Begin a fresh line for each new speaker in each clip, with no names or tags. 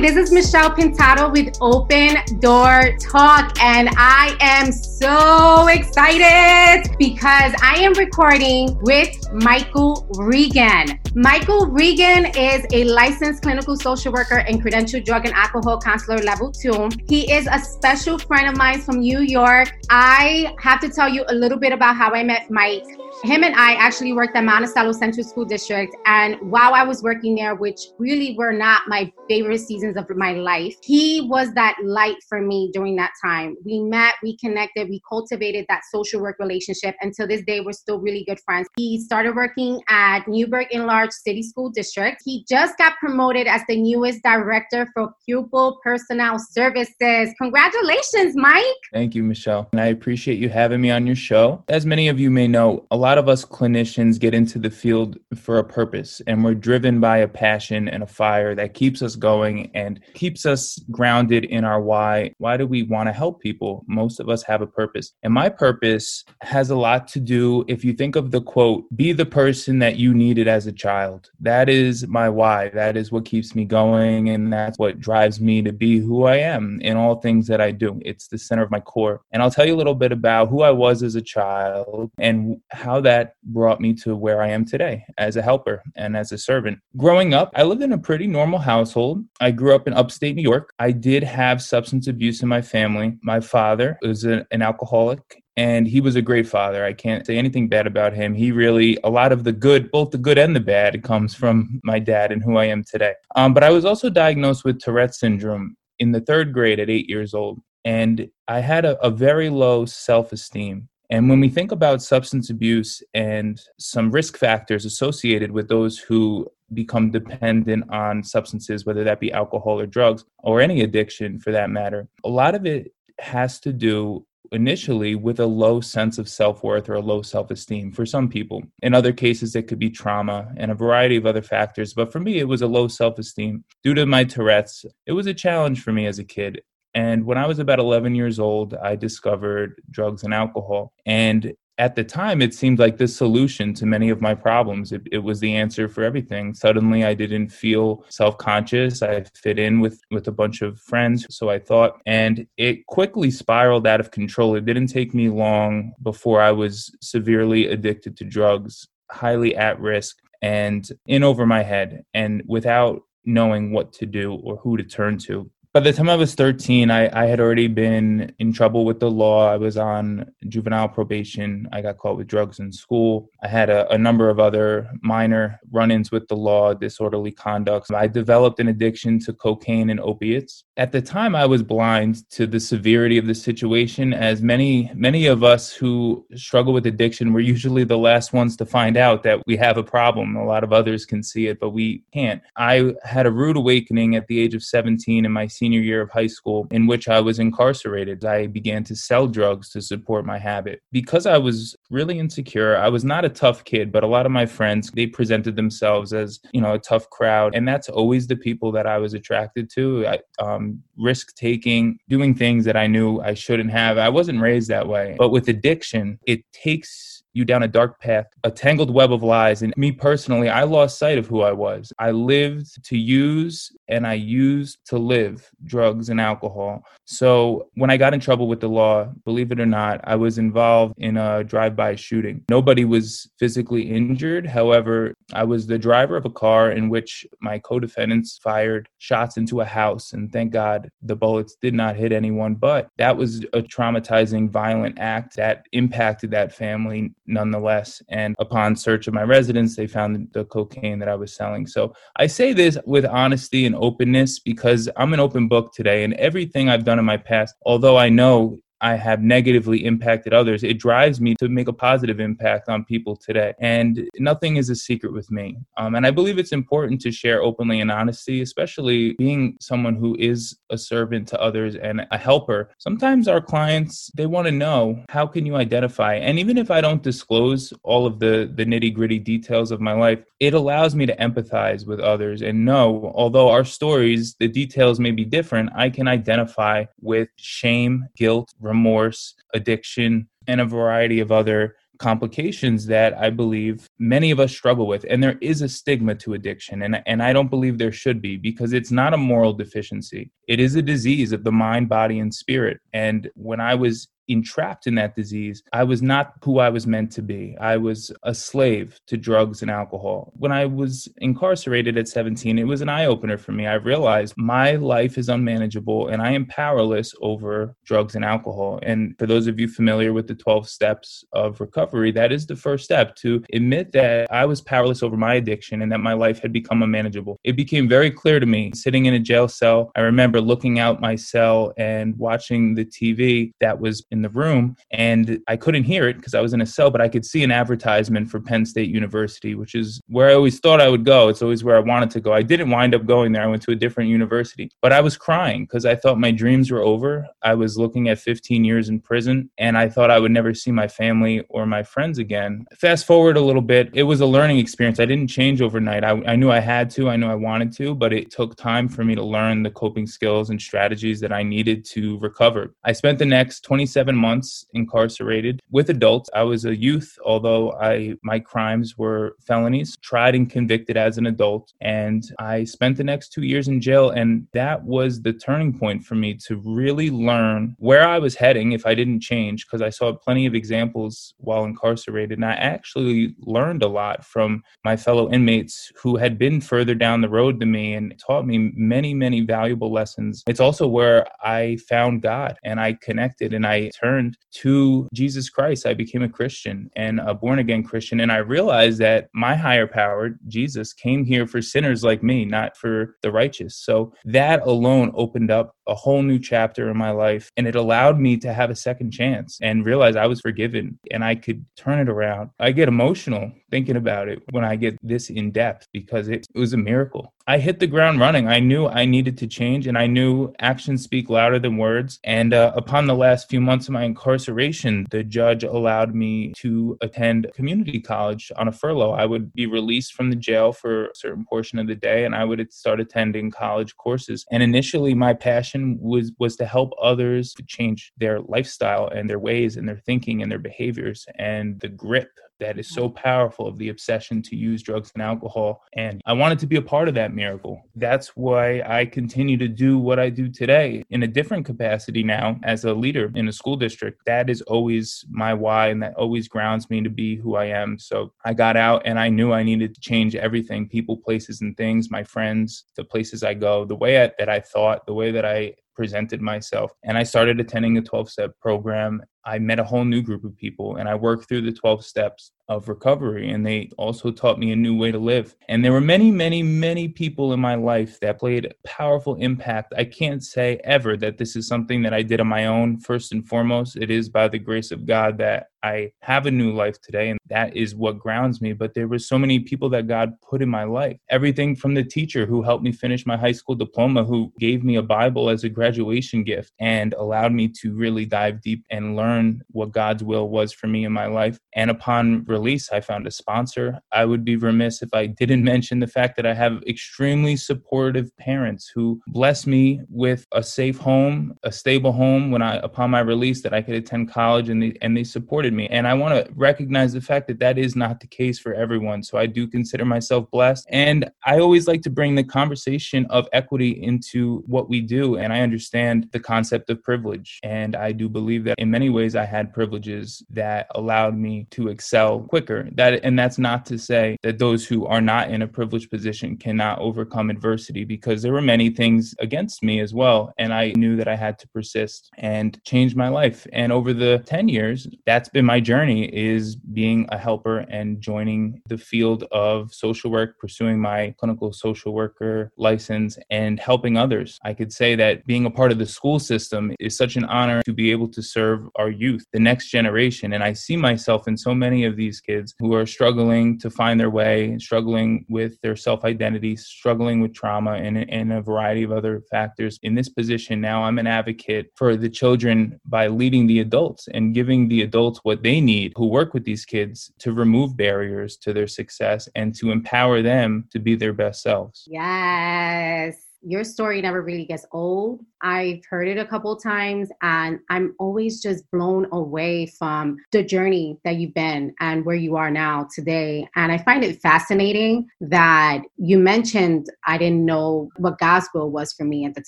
this is Michelle Pintado with Open Door Talk, and I am so excited because I am recording with Michael Regan. Michael Regan is a licensed clinical social worker and credentialed drug and alcohol counselor level two. He is a special friend of mine from New York. I have to tell you a little bit about how I met Mike him and I actually worked at Monticello Central School District. And while I was working there, which really were not my favorite seasons of my life, he was that light for me during that time. We met, we connected, we cultivated that social work relationship. And to this day, we're still really good friends. He started working at Newburgh Enlarged City School District. He just got promoted as the newest director for pupil personnel services. Congratulations, Mike.
Thank you, Michelle. And I appreciate you having me on your show. As many of you may know, a lot lot of us clinicians get into the field for a purpose and we're driven by a passion and a fire that keeps us going and keeps us grounded in our why. Why do we want to help people? Most of us have a purpose. And my purpose has a lot to do, if you think of the quote, be the person that you needed as a child. That is my why. That is what keeps me going. And that's what drives me to be who I am in all things that I do. It's the center of my core. And I'll tell you a little bit about who I was as a child and how that brought me to where I am today as a helper and as a servant. Growing up, I lived in a pretty normal household. I grew up in upstate New York. I did have substance abuse in my family. My father was an, alcoholic and he was a great father. I can't say anything bad about him. He really, a lot of the good, both the good and the bad, comes from my dad and who I am today. Um, but I was also diagnosed with Tourette syndrome in the third grade at eight years old. And I had a, a very low self esteem. And when we think about substance abuse and some risk factors associated with those who become dependent on substances, whether that be alcohol or drugs or any addiction for that matter, a lot of it has to do initially with a low sense of self worth or a low self esteem for some people. In other cases, it could be trauma and a variety of other factors. But for me, it was a low self esteem. Due to my Tourette's, it was a challenge for me as a kid. And when I was about 11 years old, I discovered drugs and alcohol. And at the time, it seemed like the solution to many of my problems. It, it was the answer for everything. Suddenly, I didn't feel self conscious. I fit in with, with a bunch of friends, so I thought. And it quickly spiraled out of control. It didn't take me long before I was severely addicted to drugs, highly at risk, and in over my head, and without knowing what to do or who to turn to by the time I was 13, I, I had already been in trouble with the law. I was on juvenile probation. I got caught with drugs in school. I had a, a number of other minor run ins with the law, disorderly conduct. I developed an addiction to cocaine and opiates. At the time, I was blind to the severity of the situation, as many, many of us who struggle with addiction, we're usually the last ones to find out that we have a problem. A lot of others can see it, but we can't. I had a rude awakening at the age of 17 in my senior year of high school in which I was incarcerated. I began to sell drugs to support my habit. Because I was really insecure, I was not a tough kid, but a lot of my friends, they presented themselves as, you know, a tough crowd. And that's always the people that I was attracted to. Um, risk taking, doing things that I knew I shouldn't have. I wasn't raised that way. But with addiction, it takes you down a dark path, a tangled web of lies. And me personally, I lost sight of who I was. I lived to use and I used to live drugs and alcohol. So when I got in trouble with the law, believe it or not, I was involved in a drive by shooting. Nobody was physically injured. However, I was the driver of a car in which my co defendants fired shots into a house. And thank God the bullets did not hit anyone. But that was a traumatizing, violent act that impacted that family nonetheless. And upon search of my residence, they found the cocaine that I was selling. So I say this with honesty and openness because I'm an open book today, and everything I've done in my past, although I know I have negatively impacted others, it drives me to make a positive impact on people today. And nothing is a secret with me. Um, and I believe it's important to share openly and honesty, especially being someone who is a servant to others and a helper. Sometimes our clients, they want to know how can you identify? And even if I don't disclose all of the, the nitty gritty details of my life, it allows me to empathize with others and know, although our stories, the details may be different, I can identify with shame, guilt, remorse, addiction, and a variety of other complications that I believe many of us struggle with. And there is a stigma to addiction. And, and I don't believe there should be because it's not a moral deficiency. It is a disease of the mind, body, and spirit. And when I was entrapped in that disease, I was not who I was meant to be. I was a slave to drugs and alcohol. When I was incarcerated at 17, it was an eye opener for me. I realized my life is unmanageable and I am powerless over drugs and alcohol. And for those of you familiar with the 12 steps of recovery, that is the first step to admit that I was powerless over my addiction and that my life had become unmanageable. It became very clear to me sitting in a jail cell. I remember looking out my cell and watching the TV that was in the room and I couldn't hear it because I was in a cell, but I could see an advertisement for Penn State University, which is where I always thought I would go. It's always where I wanted to go. I didn't wind up going there. I went to a different university, but I was crying because I thought my dreams were over. I was looking at 15 years in prison and I thought I would never see my family or my friends again. Fast forward a little bit, it was a learning experience. I didn't change overnight. I, I knew I had to, I knew I wanted to, but it took time for me to learn the coping skills and strategies that I needed to recover. I spent the next 27 seven months incarcerated with adults. I was a youth, although I my crimes were felonies, tried and convicted as an adult. And I spent the next two years in jail. And that was the turning point for me to really learn where I was heading if I didn't change, because I saw plenty of examples while incarcerated. And I actually learned a lot from my fellow inmates who had been further down the road than me and taught me many, many valuable lessons. It's also where I found God and I connected and I turned to Jesus Christ. I became a Christian and a born again Christian. And I realized that my higher power, Jesus, came here for sinners like me, not for the righteous. So that alone opened up a whole new chapter in my life. And it allowed me to have a second chance and realize I was forgiven and I could turn it around. I get emotional thinking about it when I get this in depth because it, it was a miracle. I hit the ground running. I knew I needed to change and I knew actions speak louder than words. And uh, upon the last few months of my incarceration, the judge allowed me to attend community college on a furlough. I would be released from the jail for a certain portion of the day and I would start attending college courses. And initially my passion was was to help others to change their lifestyle and their ways and their thinking and their behaviors and the grip that is so mm-hmm. powerful of the obsession to use drugs and alcohol. And I wanted to be a part of that miracle. That's why I continue to do what I do today in a different capacity now as a leader in a school district. That is always my why, and that always grounds me to be who I am. So I got out and I knew I needed to change everything people, places, and things, my friends, the places I go, the way I, that I thought, the way that I presented myself. And I started attending a 12 step program. I met a whole new group of people and I worked through the 12 steps of recovery. And they also taught me a new way to live. And there were many, many, many people in my life that played a powerful impact. I can't say ever that this is something that I did on my own, first and foremost. It is by the grace of God that I have a new life today, and that is what grounds me. But there were so many people that God put in my life. Everything from the teacher who helped me finish my high school diploma, who gave me a Bible as a graduation gift and allowed me to really dive deep and learn what God's will was for me in my life. And upon release, I found a sponsor. I would be remiss if I didn't mention the fact that I have extremely supportive parents who bless me with a safe home, a stable home when I, upon my release, that I could attend college and they, and they supported me. And I want to recognize the fact that that is not the case for everyone. So I do consider myself blessed. And I always like to bring the conversation of equity into what we do. And I understand the concept of privilege. And I do believe that in many ways I had privileges that allowed me to excel quicker. That and that's not to say that those who are not in a privileged position cannot overcome adversity because there were many things against me as well. And I knew that I had to persist and change my life. And over the 10 years, that's been my journey is being a helper and joining the field of social work, pursuing my clinical social worker license and helping others. I could say that being a part of the school system is such an honor to be able to serve our youth, the next generation. And I see myself in so many of these kids who are struggling to find their way, struggling with their self identity, struggling with trauma, and, and a variety of other factors. In this position now, I'm an advocate for the children by leading the adults and giving the adults what they need who work with these kids to remove barriers to their success and to empower them to be their best selves.
Yes. Your story never really gets old. I've heard it a couple times and I'm always just blown away from the journey that you've been and where you are now today. And I find it fascinating that you mentioned I didn't know what gospel was for me at the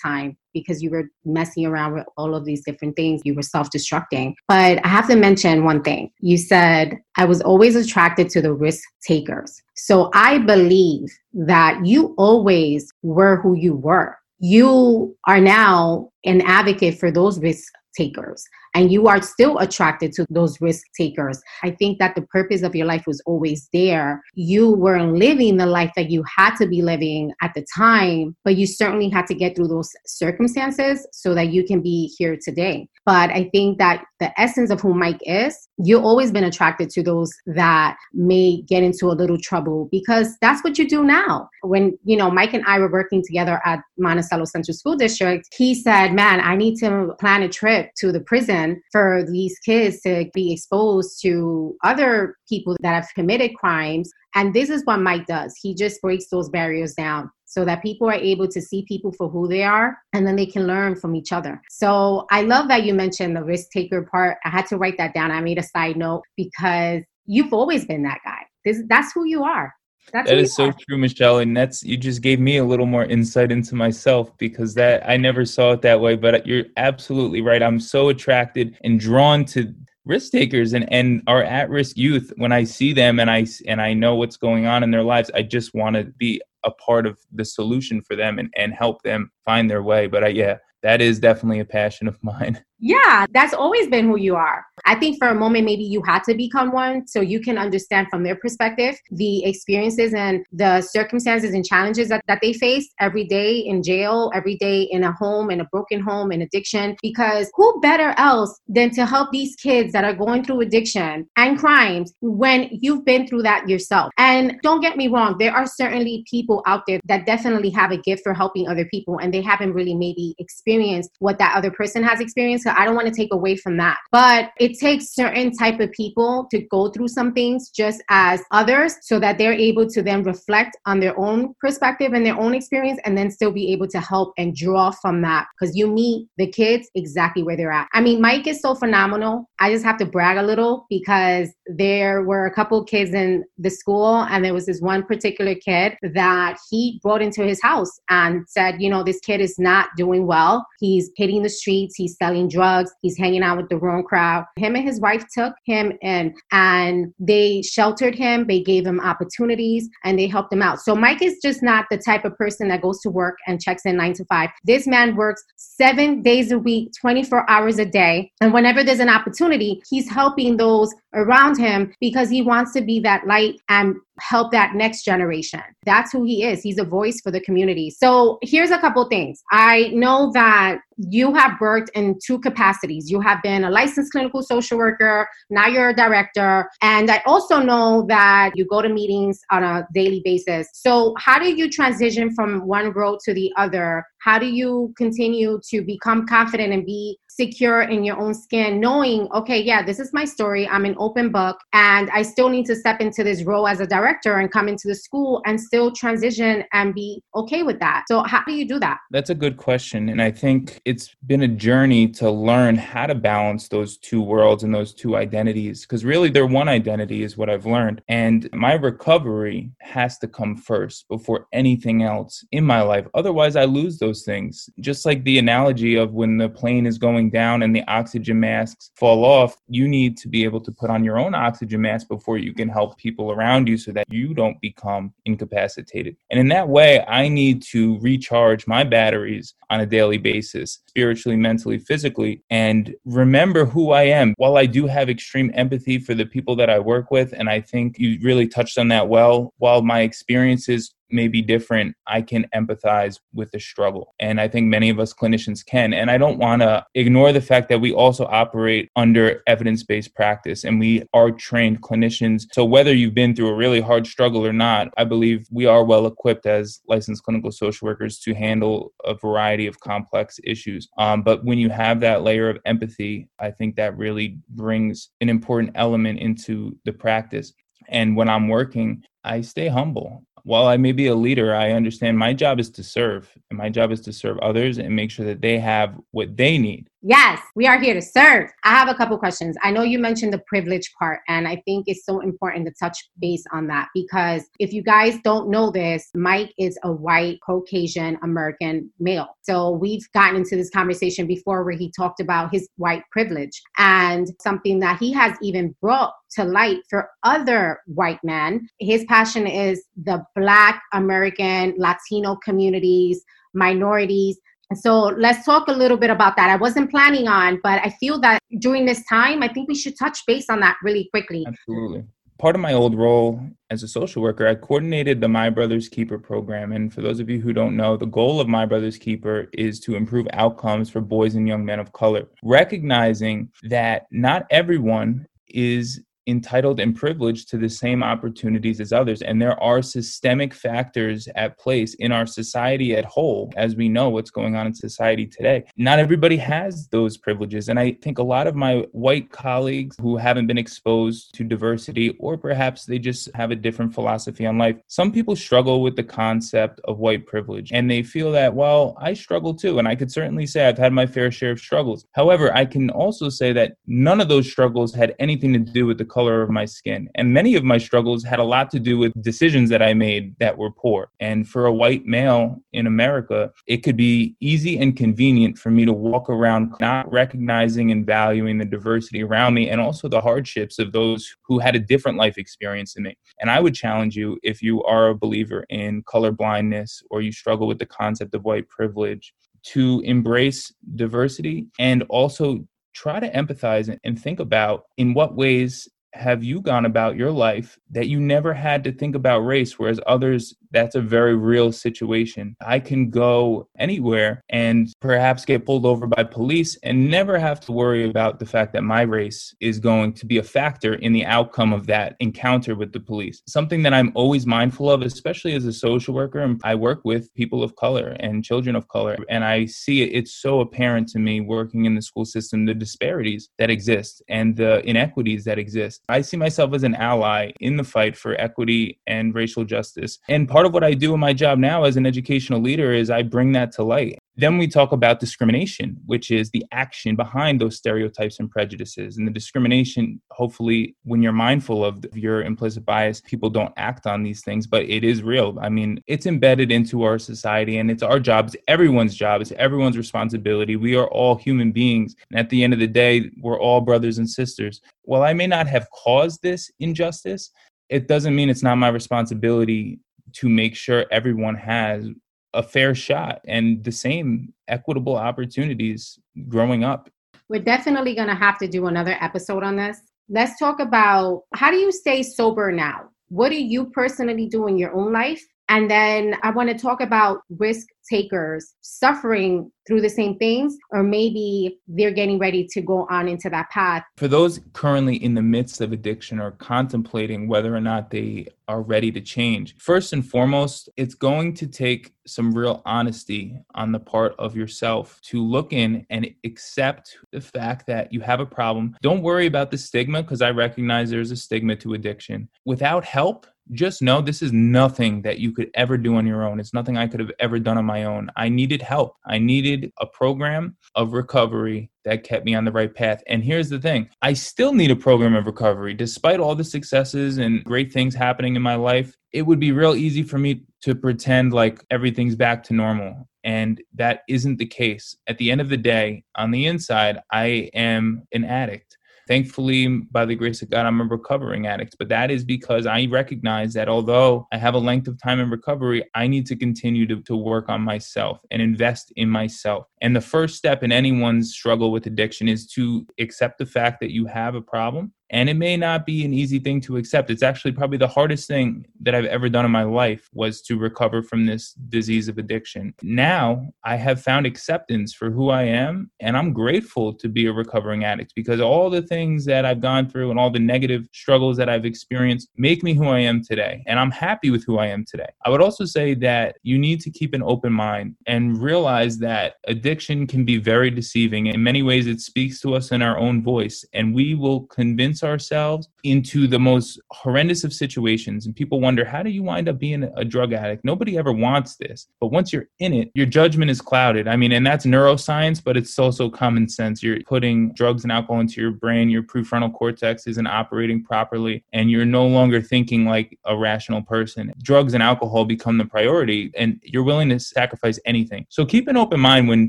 time because you were messing around with all of these different things. You were self destructing. But I have to mention one thing. You said, I was always attracted to the risk takers. So I believe that you always were who you were. You are now an advocate for those risk takers and you are still attracted to those risk takers. I think that the purpose of your life was always there. You weren't living the life that you had to be living at the time, but you certainly had to get through those circumstances so that you can be here today. But I think that the essence of who Mike is, you've always been attracted to those that may get into a little trouble because that's what you do now. When, you know, Mike and I were working together at Monticello Central School District, he said, Man, I need to plan a trip to the prison for these kids to be exposed to other people that have committed crimes. And this is what Mike does. He just breaks those barriers down so that people are able to see people for who they are and then they can learn from each other. So I love that you mentioned the risk taker part. I had to write that down. I made a side note because you've always been that guy. This, that's who you are.
That's that is so true, Michelle. And that's you just gave me a little more insight into myself because that I never saw it that way. But you're absolutely right. I'm so attracted and drawn to risk takers and, and our at-risk youth when i see them and i and i know what's going on in their lives i just want to be a part of the solution for them and, and help them find their way but I, yeah that is definitely a passion of mine
Yeah, that's always been who you are. I think for a moment, maybe you had to become one so you can understand from their perspective the experiences and the circumstances and challenges that, that they face every day in jail, every day in a home, in a broken home, in addiction. Because who better else than to help these kids that are going through addiction and crimes when you've been through that yourself? And don't get me wrong, there are certainly people out there that definitely have a gift for helping other people and they haven't really maybe experienced what that other person has experienced I don't want to take away from that. But it takes certain type of people to go through some things just as others so that they're able to then reflect on their own perspective and their own experience and then still be able to help and draw from that because you meet the kids exactly where they're at. I mean, Mike is so phenomenal. I just have to brag a little because there were a couple kids in the school and there was this one particular kid that he brought into his house and said, you know, this kid is not doing well. He's hitting the streets, he's selling drugs drugs. He's hanging out with the wrong crowd. Him and his wife took him in and they sheltered him. They gave him opportunities and they helped him out. So Mike is just not the type of person that goes to work and checks in nine to five. This man works seven days a week, 24 hours a day. And whenever there's an opportunity, he's helping those around him because he wants to be that light and help that next generation. That's who he is. He's a voice for the community. So here's a couple things. I know that you have worked in two capacities. You have been a licensed clinical social worker, now you're a director. And I also know that you go to meetings on a daily basis. So, how do you transition from one role to the other? How do you continue to become confident and be secure in your own skin, knowing, okay, yeah, this is my story. I'm an open book, and I still need to step into this role as a director and come into the school and still transition and be okay with that. So, how do you do that?
That's a good question. And I think it's been a journey to learn how to balance those two worlds and those two identities because really they're one identity, is what I've learned. And my recovery has to come first before anything else in my life. Otherwise, I lose those things. Just like the analogy of when the plane is going down and the oxygen masks fall off, you need to be able to put on your own oxygen mask before you can help people around you so that you don't become incapacitated. And in that way, I need to recharge my batteries on a daily basis, spiritually, mentally, physically, and remember who I am. While I do have extreme empathy for the people that I work with, and I think you really touched on that well, while my experiences may be different, I can empathize with the struggle. And I think many of us clinicians can. And I don't want to ignore the fact that we also operate under evidence based practice and we are trained clinicians. So whether you've been through a really hard struggle or not, I believe we are well equipped as licensed clinical social workers to handle a variety of complex issues. Um, but when you have that layer of empathy, I think that really brings an important element into the practice. And when I'm working, I stay humble. While I may be a leader, I understand my job is to serve, and my job is to serve others and make sure that they have what they need.
Yes, we are here to serve. I have a couple questions. I know you mentioned the privilege part, and I think it's so important to touch base on that because if you guys don't know this, Mike is a white Caucasian American male. So we've gotten into this conversation before where he talked about his white privilege and something that he has even brought to light for other white men. His passion is the Black American Latino communities, minorities so let's talk a little bit about that. I wasn't planning on, but I feel that during this time, I think we should touch base on that really quickly.
Absolutely. Part of my old role as a social worker, I coordinated the My Brother's Keeper program. And for those of you who don't know, the goal of My Brother's Keeper is to improve outcomes for boys and young men of color, recognizing that not everyone is entitled and privileged to the same opportunities as others. And there are systemic factors at place in our society at whole, as we know what's going on in society today. Not everybody has those privileges. And I think a lot of my white colleagues who haven't been exposed to diversity, or perhaps they just have a different philosophy on life, some people struggle with the concept of white privilege. And they feel that, well, I struggle too. And I could certainly say I've had my fair share of struggles. However, I can also say that none of those struggles had anything to do with the color of my skin. And many of my struggles had a lot to do with decisions that I made that were poor. And for a white male in America, it could be easy and convenient for me to walk around not recognizing and valuing the diversity around me and also the hardships of those who had a different life experience than me. And I would challenge you if you are a believer in color blindness or you struggle with the concept of white privilege to embrace diversity and also try to empathize and think about in what ways have you gone about your life that you never had to think about race, whereas others, that's a very real situation? I can go anywhere and perhaps get pulled over by police and never have to worry about the fact that my race is going to be a factor in the outcome of that encounter with the police. Something that I'm always mindful of, especially as a social worker. And I work with people of color and children of color, and I see it, it's so apparent to me working in the school system the disparities that exist and the inequities that exist I see myself as an ally in the fight for equity and racial justice. And part of what I do in my job now as an educational leader is I bring that to light. Then we talk about discrimination, which is the action behind those stereotypes and prejudices. And the discrimination, hopefully, when you're mindful of your implicit bias, people don't act on these things, but it is real. I mean, it's embedded into our society and it's our job, it's everyone's job, it's everyone's responsibility. We are all human beings. And at the end of the day, we're all brothers and sisters. While I may not have caused this injustice, it doesn't mean it's not my responsibility to make sure everyone has a fair shot and the same equitable opportunities growing up.
We're definitely going to have to do another episode on this. Let's talk about how do you stay sober now? What do you personally do in your own life? And then I want to talk about risk takers suffering through the same things, or maybe they're getting ready to go on into that path.
For those currently in the midst of addiction or contemplating whether or not they are ready to change, first and foremost, it's going to take some real honesty on the part of yourself to look in and accept the fact that you have a problem. Don't worry about the stigma because I recognize there's a stigma to addiction. Without help, just know this is nothing that you could ever do on your own. It's nothing I could have ever done on my own. I needed help. I needed a program of recovery that kept me on the right path. And here's the thing I still need a program of recovery. Despite all the successes and great things happening in my life, it would be real easy for me to pretend like everything's back to normal. And that isn't the case. At the end of the day, on the inside, I am an addict. Thankfully, by the grace of God, I'm a recovering addict. But that is because I recognize that although I have a length of time in recovery, I need to continue to, to work on myself and invest in myself. And the first step in anyone's struggle with addiction is to accept the fact that you have a problem and it may not be an easy thing to accept. It's actually probably the hardest thing that i've ever done in my life was to recover from this disease of addiction. Now i have found acceptance for who i am and i'm grateful to be a recovering addict because all the things that i've gone through and all the negative struggles that i've experienced make me who i am today and i'm happy with who i am today. I would also say that you need to keep an open mind and realize that addiction can be very deceiving. In many ways it speaks to us in our own voice and we will convince ourselves into the most horrendous of situations. And people wonder, how do you wind up being a drug addict? Nobody ever wants this. But once you're in it, your judgment is clouded. I mean, and that's neuroscience, but it's also common sense. You're putting drugs and alcohol into your brain, your prefrontal cortex isn't operating properly, and you're no longer thinking like a rational person. Drugs and alcohol become the priority, and you're willing to sacrifice anything. So keep an open mind when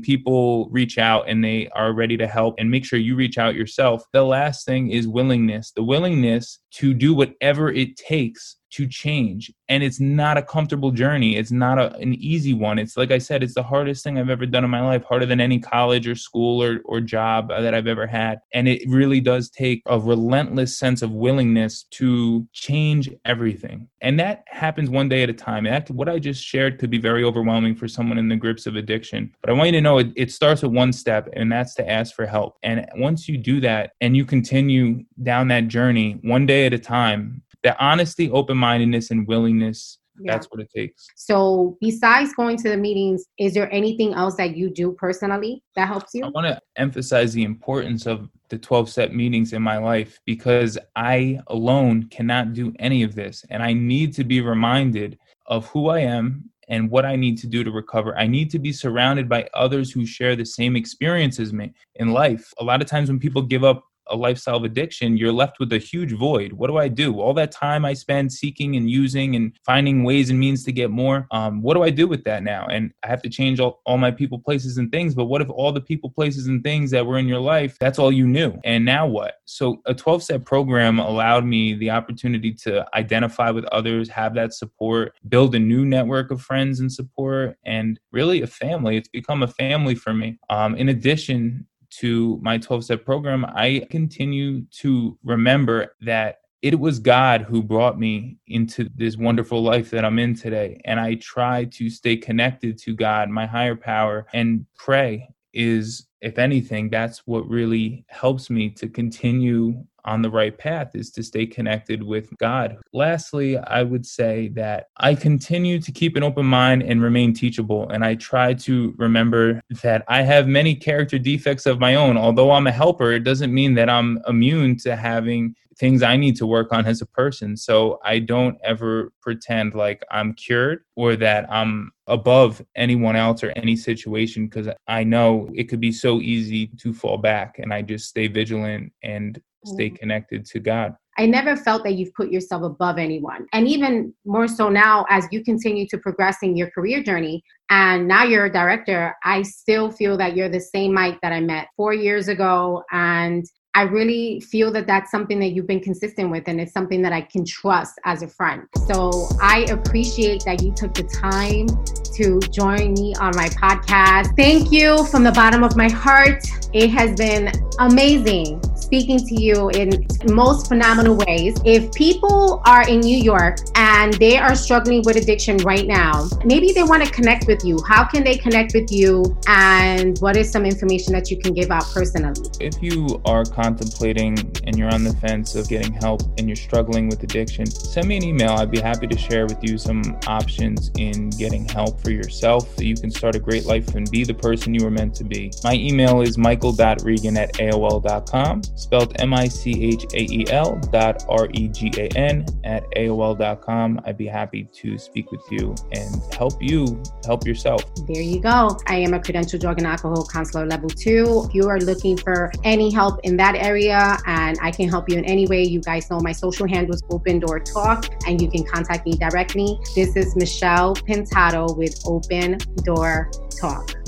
people reach out and they are ready to help, and make sure you reach out yourself. The last thing is willingness the willingness to do whatever it takes to change. And it's not a comfortable journey. It's not a, an easy one. It's like i said it's the hardest thing i've ever done in my life harder than any college or school or, or job that i've ever had. And it really does take a relentless sense of willingness to change everything. And that happens one day at a time. That what i just shared could be very overwhelming for someone in the grips of addiction. But i want you to know it, it starts with one step and that's to ask for help. And once you do that and you continue down that journey one day at a time that honesty, open mindedness, and willingness. Yeah. That's what it takes.
So, besides going to the meetings, is there anything else that you do personally that helps you?
I want to emphasize the importance of the 12 step meetings in my life because I alone cannot do any of this. And I need to be reminded of who I am and what I need to do to recover. I need to be surrounded by others who share the same experience as me in life. A lot of times when people give up a lifestyle of addiction, you're left with a huge void. What do I do? All that time I spend seeking and using and finding ways and means to get more. Um, what do I do with that now? And I have to change all, all my people, places, and things. But what if all the people, places, and things that were in your life, that's all you knew? And now what? So a 12 step program allowed me the opportunity to identify with others, have that support, build a new network of friends and support, and really a family. It's become a family for me. Um, in addition, to my 12 step program, I continue to remember that it was God who brought me into this wonderful life that I'm in today. And I try to stay connected to God, my higher power, and pray is, if anything, that's what really helps me to continue on the right path is to stay connected with God. Lastly, I would say that I continue to keep an open mind and remain teachable. And I try to remember that I have many character defects of my own. Although I'm a helper, it doesn't mean that I'm immune to having things I need to work on as a person. So I don't ever pretend like I'm cured or that I'm above anyone else or any situation because I know it could be so easy to fall back and I just stay vigilant and stay mm-hmm. connected to God.
I never felt that you've put yourself above anyone. And even more so now, as you continue to progress in your career journey, and now you're a director, I still feel that you're the same Mike that I met four years ago. And I really feel that that's something that you've been consistent with, and it's something that I can trust as a friend. So I appreciate that you took the time to join me on my podcast. Thank you from the bottom of my heart. It has been amazing speaking to you in most phenomenal ways. If people are in New York and they are struggling with addiction right now, maybe they want to connect with you. How can they connect with you? And what is some information that you can give out personally?
If you are contemplating and you're on the fence of getting help and you're struggling with addiction, send me an email. I'd be happy to share with you some options in getting help for yourself so you can start a great life and be the person you were meant to be. My email is michael.regan at AOL.com spelled M-I-C-H-A-E-L dot R-E-G-A-N at AOL.com. I'd be happy to speak with you and help you help yourself.
There you go. I am a credentialed drug and alcohol counselor level two. If you are looking for any help in that area and I can help you in any way, you guys know my social handles Open Door Talk and you can contact me directly. This is Michelle Pintado with Open Door Talk.